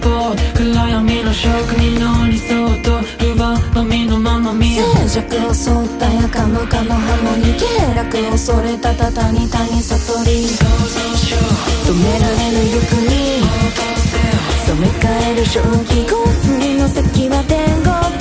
暗闇の職人の理想とルバみのまま見静寂を襲ったやか無かのハモニ気楽恐れたたたにたに悟り止められぬ欲に染め返る正気ゴーにのは天国